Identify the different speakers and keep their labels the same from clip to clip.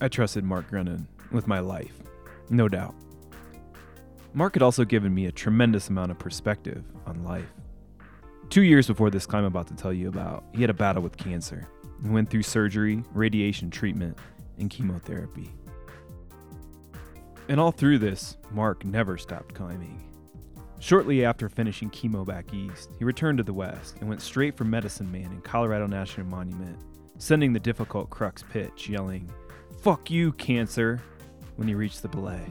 Speaker 1: I trusted Mark Grennan with my life, no doubt. Mark had also given me a tremendous amount of perspective on life. Two years before this climb I'm about to tell you about, he had a battle with cancer and went through surgery, radiation treatment, and chemotherapy. And all through this, Mark never stopped climbing. Shortly after finishing chemo back east, he returned to the west and went straight for Medicine Man in Colorado National Monument, sending the difficult crux pitch, yelling, Fuck you, cancer, when you reach the belay.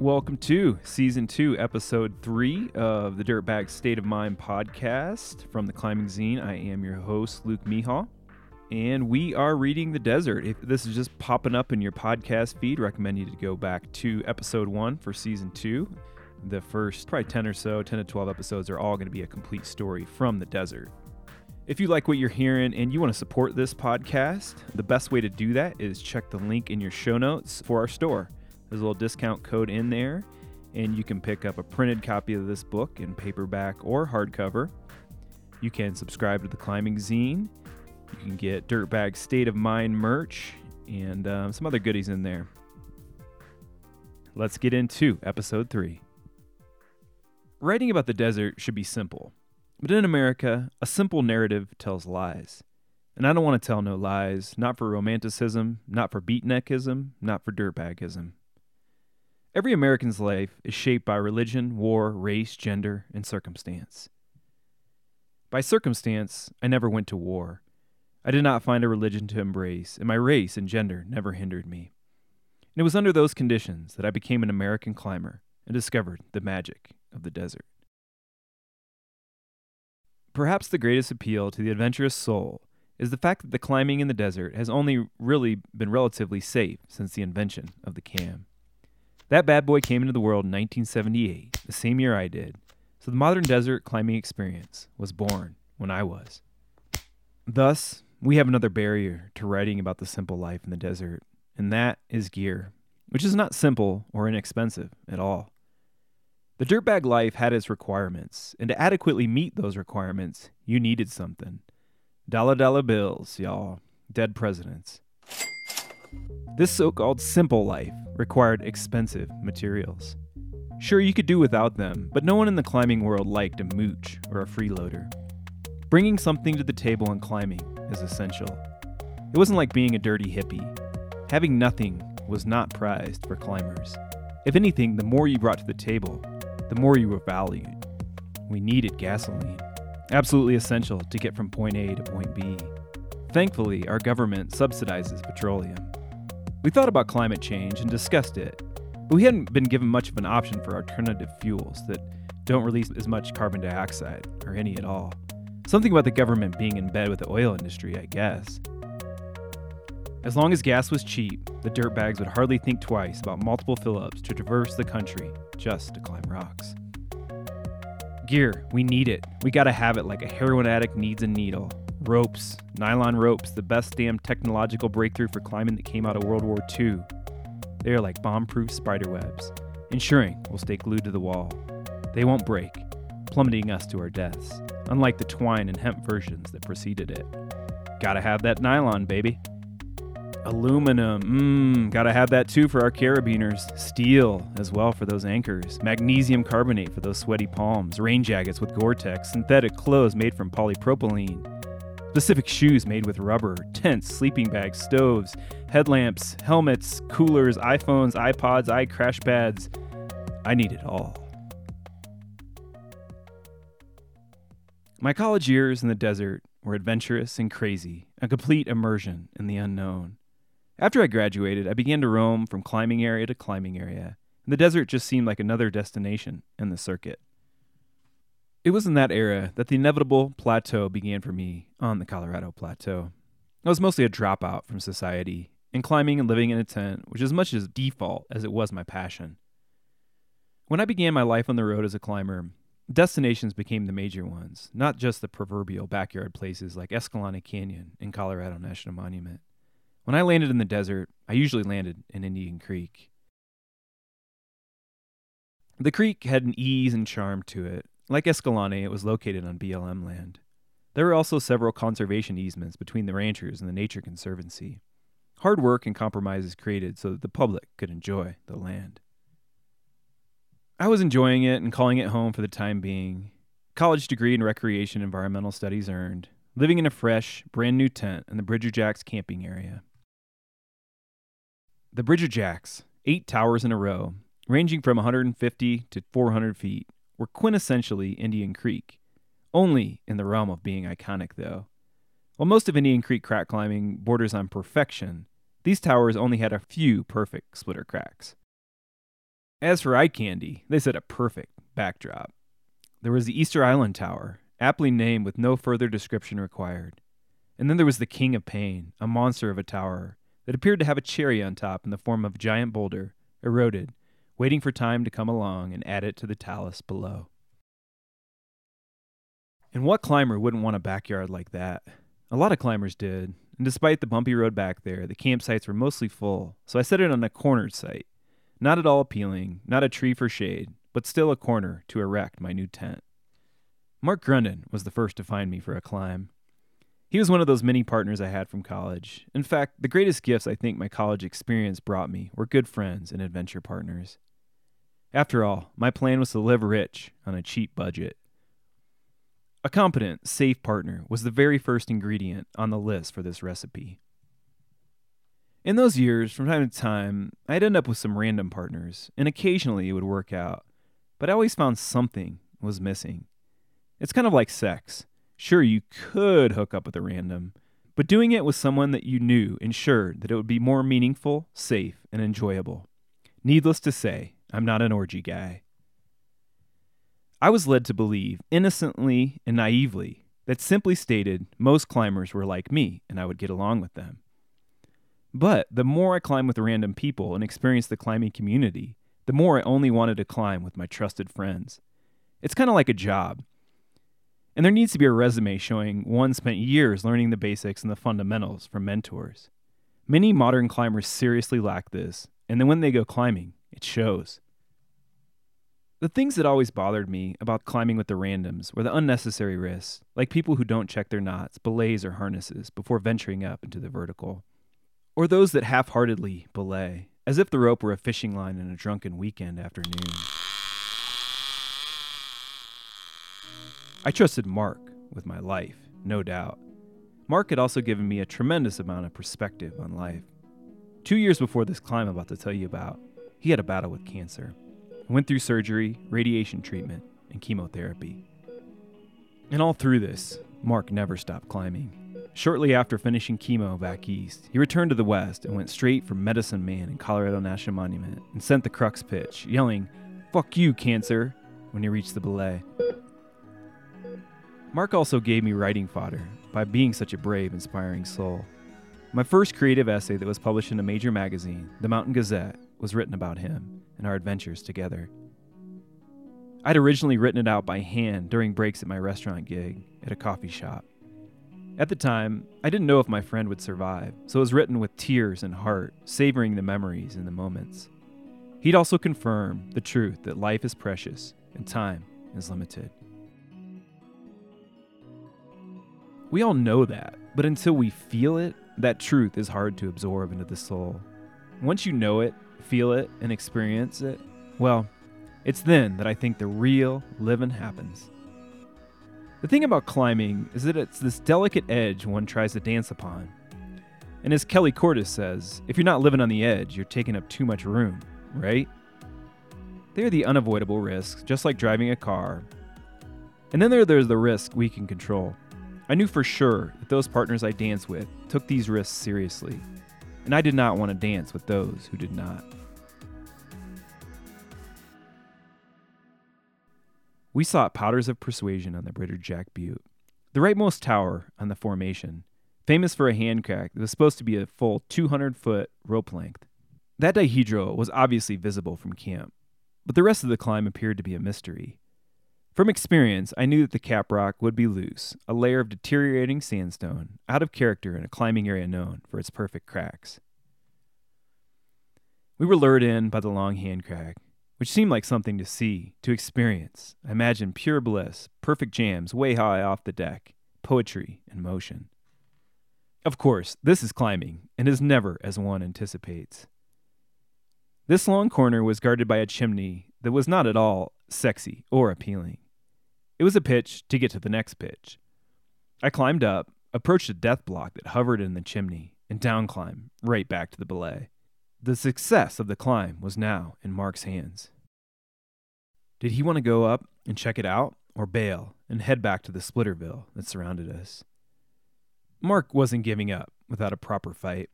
Speaker 1: Welcome to season two, episode three of the Dirtbag State of Mind podcast from the Climbing Zine. I am your host, Luke Mehall, and we are reading The Desert. If this is just popping up in your podcast feed, recommend you to go back to episode one for season two. The first probably 10 or so, 10 to 12 episodes are all going to be a complete story from the desert. If you like what you're hearing and you want to support this podcast, the best way to do that is check the link in your show notes for our store. There's a little discount code in there, and you can pick up a printed copy of this book in paperback or hardcover. You can subscribe to the Climbing Zine. You can get Dirtbag State of Mind merch and um, some other goodies in there. Let's get into episode three. Writing about the desert should be simple, but in America, a simple narrative tells lies. And I don't want to tell no lies, not for romanticism, not for beatnikism, not for dirtbagism. Every American's life is shaped by religion, war, race, gender, and circumstance. By circumstance, I never went to war. I did not find a religion to embrace, and my race and gender never hindered me. And it was under those conditions that I became an American climber and discovered the magic of the desert. Perhaps the greatest appeal to the adventurous soul is the fact that the climbing in the desert has only really been relatively safe since the invention of the cam. That bad boy came into the world in 1978, the same year I did, so the modern desert climbing experience was born when I was. Thus, we have another barrier to writing about the simple life in the desert, and that is gear, which is not simple or inexpensive at all. The dirtbag life had its requirements, and to adequately meet those requirements, you needed something. Dollar dollar bills, y'all. Dead presidents. This so called simple life required expensive materials. Sure, you could do without them, but no one in the climbing world liked a mooch or a freeloader. Bringing something to the table in climbing is essential. It wasn't like being a dirty hippie. Having nothing was not prized for climbers. If anything, the more you brought to the table, the more you were valued. We needed gasoline. Absolutely essential to get from point A to point B. Thankfully, our government subsidizes petroleum. We thought about climate change and discussed it, but we hadn't been given much of an option for alternative fuels that don't release as much carbon dioxide, or any at all. Something about the government being in bed with the oil industry, I guess. As long as gas was cheap, the dirtbags would hardly think twice about multiple fill ups to traverse the country just to climb rocks. Gear, we need it. We gotta have it like a heroin addict needs a needle. Ropes, nylon ropes, the best damn technological breakthrough for climbing that came out of World War II. They are like bomb proof spider webs, ensuring we'll stay glued to the wall. They won't break, plummeting us to our deaths, unlike the twine and hemp versions that preceded it. Gotta have that nylon, baby. Aluminum, mmm, gotta have that too for our carabiners. Steel as well for those anchors. Magnesium carbonate for those sweaty palms. Rain jackets with Gore Tex. Synthetic clothes made from polypropylene. Specific shoes made with rubber, tents, sleeping bags, stoves, headlamps, helmets, coolers, iPhones, iPods, iCrash pads. I need it all. My college years in the desert were adventurous and crazy, a complete immersion in the unknown. After I graduated, I began to roam from climbing area to climbing area, and the desert just seemed like another destination in the circuit. It was in that era that the inevitable plateau began for me on the Colorado Plateau. I was mostly a dropout from society, and climbing and living in a tent was as much as default as it was my passion. When I began my life on the road as a climber, destinations became the major ones, not just the proverbial backyard places like Escalante Canyon and Colorado National Monument. When I landed in the desert, I usually landed in Indian Creek. The creek had an ease and charm to it, Like Escalante, it was located on BLM land. There were also several conservation easements between the ranchers and the Nature Conservancy. Hard work and compromises created so that the public could enjoy the land. I was enjoying it and calling it home for the time being. College degree in recreation environmental studies earned, living in a fresh, brand new tent in the Bridger Jacks camping area. The Bridger Jacks, eight towers in a row, ranging from 150 to 400 feet, were quintessentially Indian Creek, only in the realm of being iconic, though. While most of Indian Creek crack climbing borders on perfection, these towers only had a few perfect splitter cracks. As for eye candy, they set a perfect backdrop. There was the Easter Island Tower, aptly named with no further description required. And then there was the King of Pain, a monster of a tower that appeared to have a cherry on top in the form of a giant boulder, eroded, waiting for time to come along and add it to the talus below. And what climber wouldn't want a backyard like that? A lot of climbers did, and despite the bumpy road back there, the campsites were mostly full, so I set it on a cornered site. Not at all appealing, not a tree for shade, but still a corner to erect my new tent. Mark Grundon was the first to find me for a climb. He was one of those many partners I had from college. In fact, the greatest gifts I think my college experience brought me were good friends and adventure partners. After all, my plan was to live rich on a cheap budget. A competent, safe partner was the very first ingredient on the list for this recipe. In those years, from time to time, I'd end up with some random partners, and occasionally it would work out, but I always found something was missing. It's kind of like sex. Sure, you could hook up with a random, but doing it with someone that you knew ensured that it would be more meaningful, safe, and enjoyable. Needless to say, I'm not an orgy guy. I was led to believe, innocently and naively, that simply stated most climbers were like me and I would get along with them. But the more I climbed with random people and experienced the climbing community, the more I only wanted to climb with my trusted friends. It's kind of like a job. And there needs to be a resume showing one spent years learning the basics and the fundamentals from mentors. Many modern climbers seriously lack this, and then when they go climbing, it shows. The things that always bothered me about climbing with the randoms were the unnecessary risks, like people who don't check their knots, belays, or harnesses before venturing up into the vertical. Or those that half heartedly belay, as if the rope were a fishing line in a drunken weekend afternoon. I trusted Mark with my life, no doubt. Mark had also given me a tremendous amount of perspective on life. Two years before this climb I'm about to tell you about, he had a battle with cancer went through surgery, radiation treatment, and chemotherapy. And all through this, Mark never stopped climbing. Shortly after finishing chemo back east, he returned to the west and went straight for Medicine Man in Colorado National Monument and sent the crux pitch, yelling, Fuck you, cancer, when he reached the belay. Mark also gave me writing fodder by being such a brave, inspiring soul. My first creative essay that was published in a major magazine, the Mountain Gazette, was written about him and our adventures together. I'd originally written it out by hand during breaks at my restaurant gig at a coffee shop. At the time, I didn't know if my friend would survive, so it was written with tears and heart, savoring the memories and the moments. He'd also confirm the truth that life is precious and time is limited. We all know that, but until we feel it, that truth is hard to absorb into the soul. Once you know it, feel it, and experience it, well, it's then that I think the real living happens. The thing about climbing is that it's this delicate edge one tries to dance upon. And as Kelly Cordes says, if you're not living on the edge, you're taking up too much room, right? They are the unavoidable risks, just like driving a car. And then there, there's the risk we can control. I knew for sure that those partners I danced with took these risks seriously, and I did not want to dance with those who did not. We sought powders of persuasion on the Bridger Jack Butte, the rightmost tower on the formation, famous for a hand crack that was supposed to be a full 200 foot rope length. That dihedral was obviously visible from camp, but the rest of the climb appeared to be a mystery. From experience, I knew that the cap rock would be loose, a layer of deteriorating sandstone, out of character in a climbing area known for its perfect cracks. We were lured in by the long hand crack, which seemed like something to see, to experience. I imagined pure bliss, perfect jams way high off the deck, poetry in motion. Of course, this is climbing, and is never as one anticipates. This long corner was guarded by a chimney that was not at all sexy or appealing. It was a pitch to get to the next pitch. I climbed up, approached a death block that hovered in the chimney, and down climbed, right back to the belay. The success of the climb was now in Mark's hands. Did he want to go up and check it out, or bail and head back to the Splitterville that surrounded us? Mark wasn't giving up without a proper fight.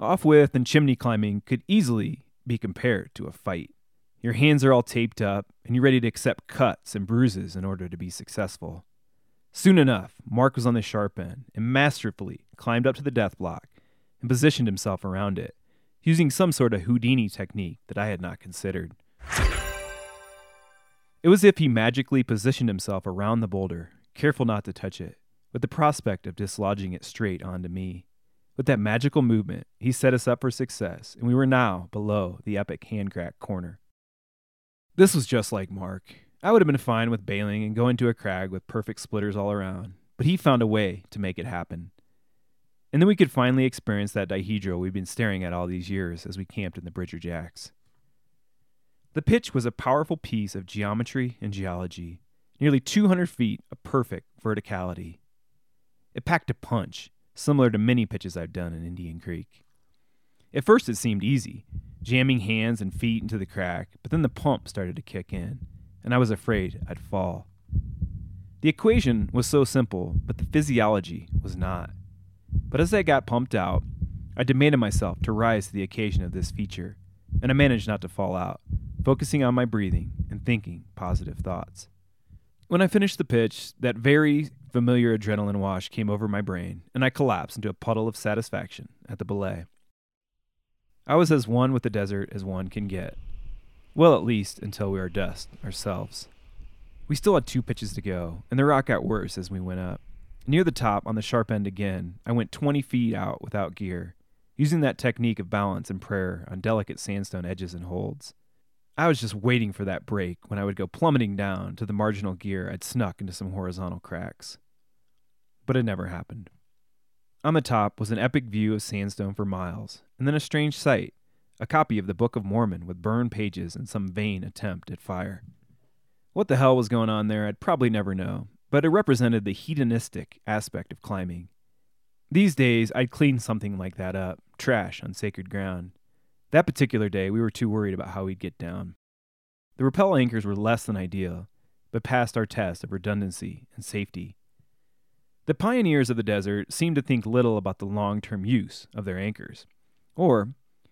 Speaker 1: Off-width and chimney climbing could easily be compared to a fight. Your hands are all taped up, and you're ready to accept cuts and bruises in order to be successful. Soon enough, Mark was on the sharp end and masterfully climbed up to the death block and positioned himself around it, using some sort of Houdini technique that I had not considered. It was as if he magically positioned himself around the boulder, careful not to touch it, with the prospect of dislodging it straight onto me. With that magical movement, he set us up for success, and we were now below the epic handcrack corner. This was just like Mark. I would have been fine with bailing and going to a crag with perfect splitters all around, but he found a way to make it happen. And then we could finally experience that dihedral we've been staring at all these years as we camped in the Bridger Jacks. The pitch was a powerful piece of geometry and geology, nearly 200 feet of perfect verticality. It packed a punch, similar to many pitches I've done in Indian Creek. At first, it seemed easy, jamming hands and feet into the crack, but then the pump started to kick in and I was afraid I'd fall. The equation was so simple, but the physiology was not. But as I got pumped out, I demanded myself to rise to the occasion of this feature, and I managed not to fall out, focusing on my breathing and thinking positive thoughts. When I finished the pitch, that very familiar adrenaline wash came over my brain, and I collapsed into a puddle of satisfaction at the belay. I was as one with the desert as one can get, well, at least until we were dust ourselves. We still had two pitches to go, and the rock got worse as we went up. Near the top, on the sharp end again, I went 20 feet out without gear, using that technique of balance and prayer on delicate sandstone edges and holds. I was just waiting for that break when I would go plummeting down to the marginal gear I'd snuck into some horizontal cracks. But it never happened. On the top was an epic view of sandstone for miles, and then a strange sight a copy of the Book of Mormon with burned pages and some vain attempt at fire. What the hell was going on there, I'd probably never know, but it represented the hedonistic aspect of climbing. These days, I'd clean something like that up, trash on sacred ground. That particular day, we were too worried about how we'd get down. The rappel anchors were less than ideal, but passed our test of redundancy and safety. The pioneers of the desert seemed to think little about the long term use of their anchors, or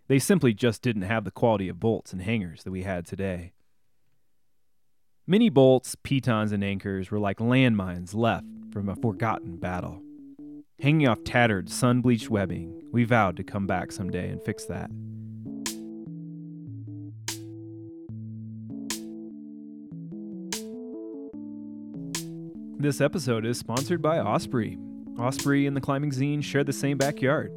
Speaker 1: they simply just didn't have the quality of bolts and hangers that we had today. Many bolts, pitons, and anchors were like landmines left from a forgotten battle. Hanging off tattered, sun bleached webbing, we vowed to come back someday and fix that. This episode is sponsored by Osprey. Osprey and the Climbing Zine share the same backyard.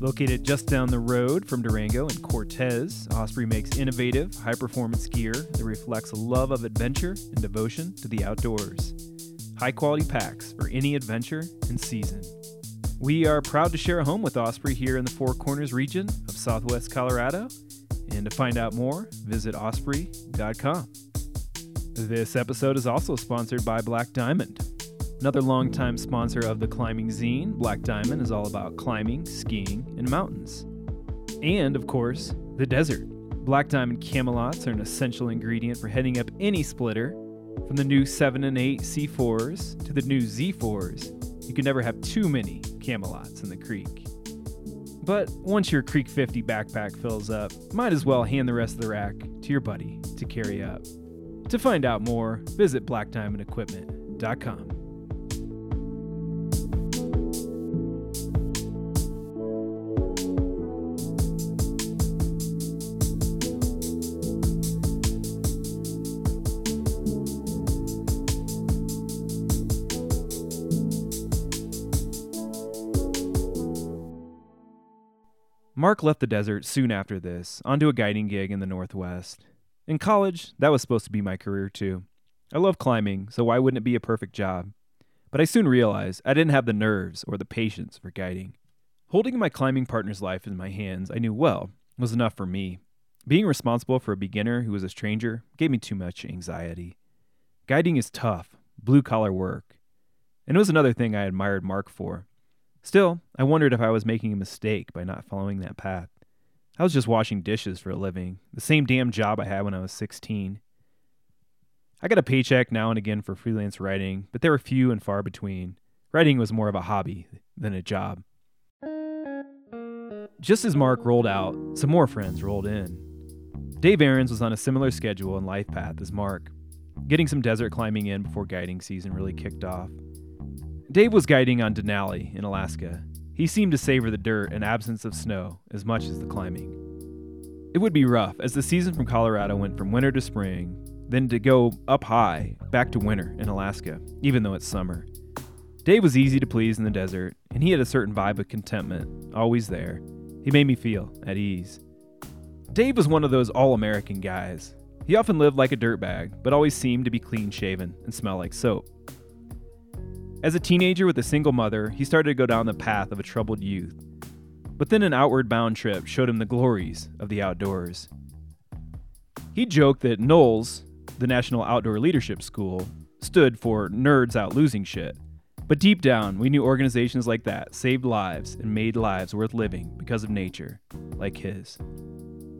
Speaker 1: Located just down the road from Durango and Cortez, Osprey makes innovative, high performance gear that reflects a love of adventure and devotion to the outdoors. High quality packs for any adventure and season. We are proud to share a home with Osprey here in the Four Corners region of southwest Colorado. And to find out more, visit osprey.com. This episode is also sponsored by Black Diamond. Another longtime sponsor of the climbing zine, Black Diamond is all about climbing, skiing, and mountains. And, of course, the desert. Black Diamond Camalots are an essential ingredient for heading up any splitter, from the new 7 and 8 C4s to the new Z4s. You can never have too many Camalots in the creek. But once your Creek 50 backpack fills up, might as well hand the rest of the rack to your buddy to carry up. To find out more, visit blackdiamondequipment.com. Mark left the desert soon after this, onto a guiding gig in the Northwest. In college, that was supposed to be my career too. I love climbing, so why wouldn't it be a perfect job? But I soon realized I didn't have the nerves or the patience for guiding. Holding my climbing partner's life in my hands, I knew well, was enough for me. Being responsible for a beginner who was a stranger gave me too much anxiety. Guiding is tough, blue collar work. And it was another thing I admired Mark for. Still, I wondered if I was making a mistake by not following that path. I was just washing dishes for a living, the same damn job I had when I was 16. I got a paycheck now and again for freelance writing, but they were few and far between. Writing was more of a hobby than a job. Just as Mark rolled out, some more friends rolled in. Dave Aarons was on a similar schedule and life path as Mark, getting some desert climbing in before guiding season really kicked off. Dave was guiding on Denali in Alaska. He seemed to savor the dirt and absence of snow as much as the climbing. It would be rough as the season from Colorado went from winter to spring, then to go up high, back to winter in Alaska, even though it's summer. Dave was easy to please in the desert, and he had a certain vibe of contentment, always there. He made me feel at ease. Dave was one of those all American guys. He often lived like a dirtbag, but always seemed to be clean shaven and smell like soap. As a teenager with a single mother, he started to go down the path of a troubled youth. But then an outward bound trip showed him the glories of the outdoors. He joked that NOLS, the National Outdoor Leadership School, stood for Nerds Out Losing Shit. But deep down, we knew organizations like that saved lives and made lives worth living because of nature, like his.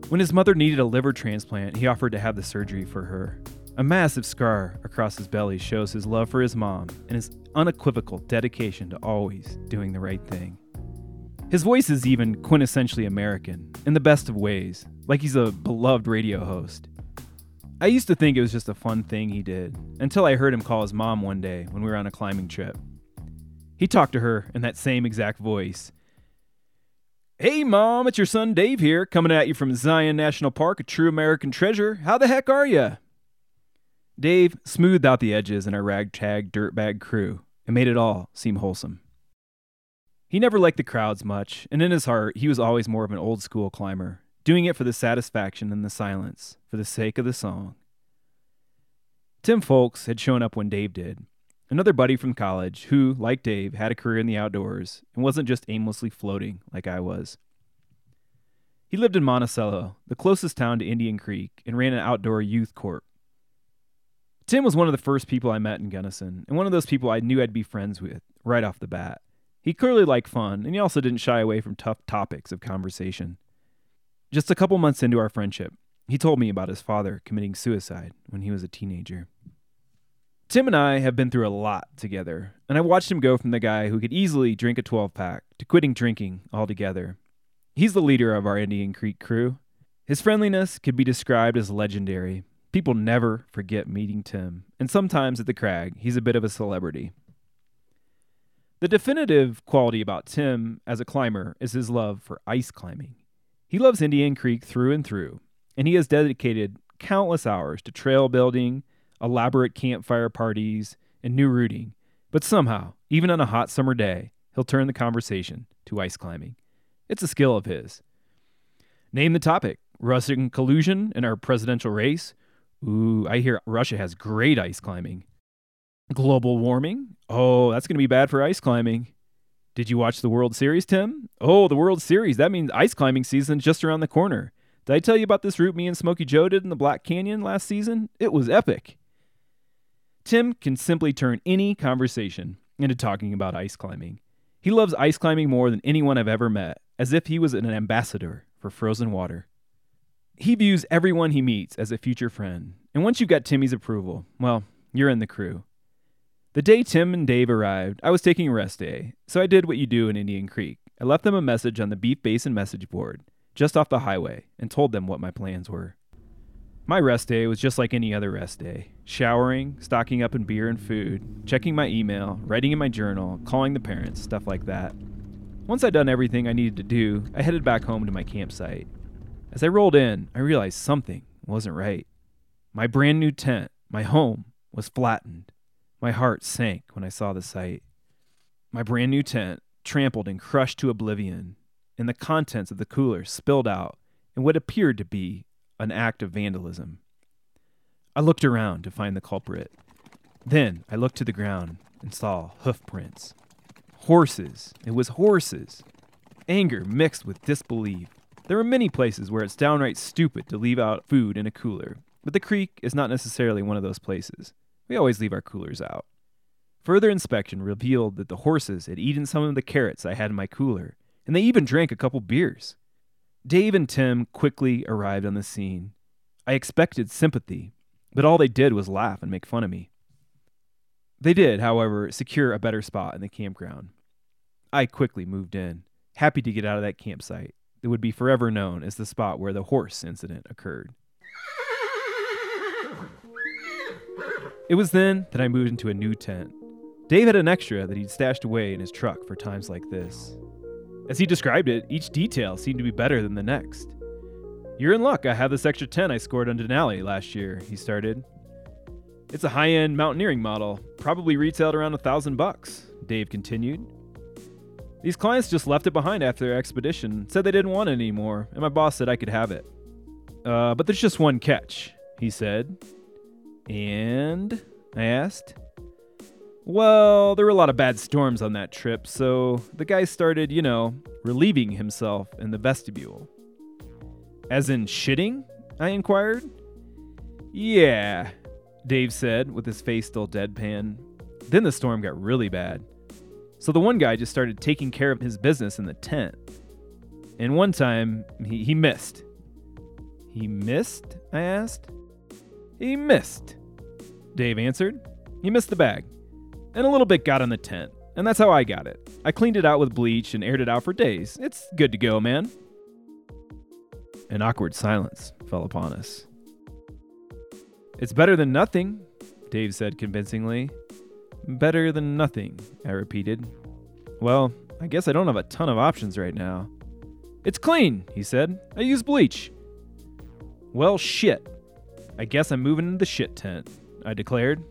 Speaker 1: When his mother needed a liver transplant, he offered to have the surgery for her. A massive scar across his belly shows his love for his mom and his unequivocal dedication to always doing the right thing. His voice is even quintessentially American, in the best of ways, like he's a beloved radio host. I used to think it was just a fun thing he did, until I heard him call his mom one day when we were on a climbing trip. He talked to her in that same exact voice. Hey, Mom, it's your son Dave here, coming at you from Zion National Park, a true American treasure. How the heck are you? Dave smoothed out the edges in our ragtag dirtbag crew and made it all seem wholesome. He never liked the crowds much, and in his heart, he was always more of an old school climber, doing it for the satisfaction and the silence, for the sake of the song. Tim Folks had shown up when Dave did, another buddy from college who, like Dave, had a career in the outdoors and wasn't just aimlessly floating like I was. He lived in Monticello, the closest town to Indian Creek, and ran an outdoor youth corp Tim was one of the first people I met in Gunnison, and one of those people I knew I'd be friends with right off the bat. He clearly liked fun, and he also didn't shy away from tough topics of conversation. Just a couple months into our friendship, he told me about his father committing suicide when he was a teenager. Tim and I have been through a lot together, and I watched him go from the guy who could easily drink a 12 pack to quitting drinking altogether. He's the leader of our Indian Creek crew. His friendliness could be described as legendary, People never forget meeting Tim, and sometimes at the crag, he's a bit of a celebrity. The definitive quality about Tim as a climber is his love for ice climbing. He loves Indian Creek through and through, and he has dedicated countless hours to trail building, elaborate campfire parties, and new routing. But somehow, even on a hot summer day, he'll turn the conversation to ice climbing. It's a skill of his. Name the topic Russian collusion in our presidential race, Ooh, I hear Russia has great ice climbing. Global warming? Oh, that's going to be bad for ice climbing. Did you watch the World Series, Tim? Oh, the World Series. That means ice climbing season just around the corner. Did I tell you about this route me and Smokey Joe did in the Black Canyon last season? It was epic. Tim can simply turn any conversation into talking about ice climbing. He loves ice climbing more than anyone I've ever met, as if he was an ambassador for frozen water. He views everyone he meets as a future friend, and once you've got Timmy's approval, well, you're in the crew. The day Tim and Dave arrived, I was taking a rest day, so I did what you do in Indian Creek. I left them a message on the Beef Basin message board, just off the highway, and told them what my plans were. My rest day was just like any other rest day showering, stocking up in beer and food, checking my email, writing in my journal, calling the parents, stuff like that. Once I'd done everything I needed to do, I headed back home to my campsite. As I rolled in, I realized something wasn't right. My brand new tent, my home, was flattened. My heart sank when I saw the sight. My brand new tent trampled and crushed to oblivion, and the contents of the cooler spilled out in what appeared to be an act of vandalism. I looked around to find the culprit. Then I looked to the ground and saw hoof prints. Horses. It was horses. Anger mixed with disbelief. There are many places where it's downright stupid to leave out food in a cooler, but the creek is not necessarily one of those places. We always leave our coolers out. Further inspection revealed that the horses had eaten some of the carrots I had in my cooler, and they even drank a couple beers. Dave and Tim quickly arrived on the scene. I expected sympathy, but all they did was laugh and make fun of me. They did, however, secure a better spot in the campground. I quickly moved in, happy to get out of that campsite that would be forever known as the spot where the horse incident occurred. It was then that I moved into a new tent. Dave had an extra that he'd stashed away in his truck for times like this. As he described it, each detail seemed to be better than the next. You're in luck. I have this extra 10 I scored on Denali last year, he started. It's a high-end mountaineering model, probably retailed around a thousand bucks, Dave continued. These clients just left it behind after their expedition, said they didn't want it anymore, and my boss said I could have it. Uh, but there's just one catch, he said. And? I asked. Well, there were a lot of bad storms on that trip, so the guy started, you know, relieving himself in the vestibule. As in shitting? I inquired. Yeah, Dave said, with his face still deadpan. Then the storm got really bad. So the one guy just started taking care of his business in the tent. And one time, he, he missed. He missed? I asked. He missed, Dave answered. He missed the bag and a little bit got on the tent, and that's how I got it. I cleaned it out with bleach and aired it out for days. It's good to go, man. An awkward silence fell upon us. It's better than nothing, Dave said convincingly. Better than nothing, I repeated. Well, I guess I don't have a ton of options right now. It's clean, he said. I use bleach. Well, shit. I guess I'm moving into the shit tent, I declared.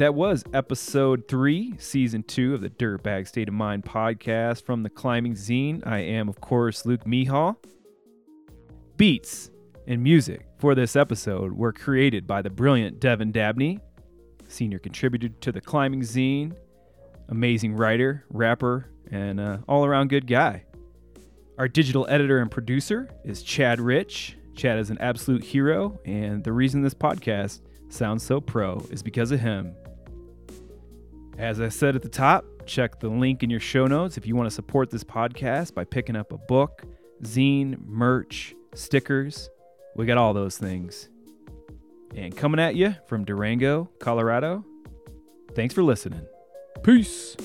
Speaker 1: That was episode three, season two of the Dirtbag State of Mind podcast from the Climbing Zine. I am, of course, Luke Mehall. Beats and music for this episode were created by the brilliant Devin Dabney, senior contributor to the Climbing Zine, amazing writer, rapper, and uh, all around good guy. Our digital editor and producer is Chad Rich. Chad is an absolute hero, and the reason this podcast sounds so pro is because of him. As I said at the top, check the link in your show notes if you want to support this podcast by picking up a book, zine, merch, stickers. We got all those things. And coming at you from Durango, Colorado. Thanks for listening. Peace.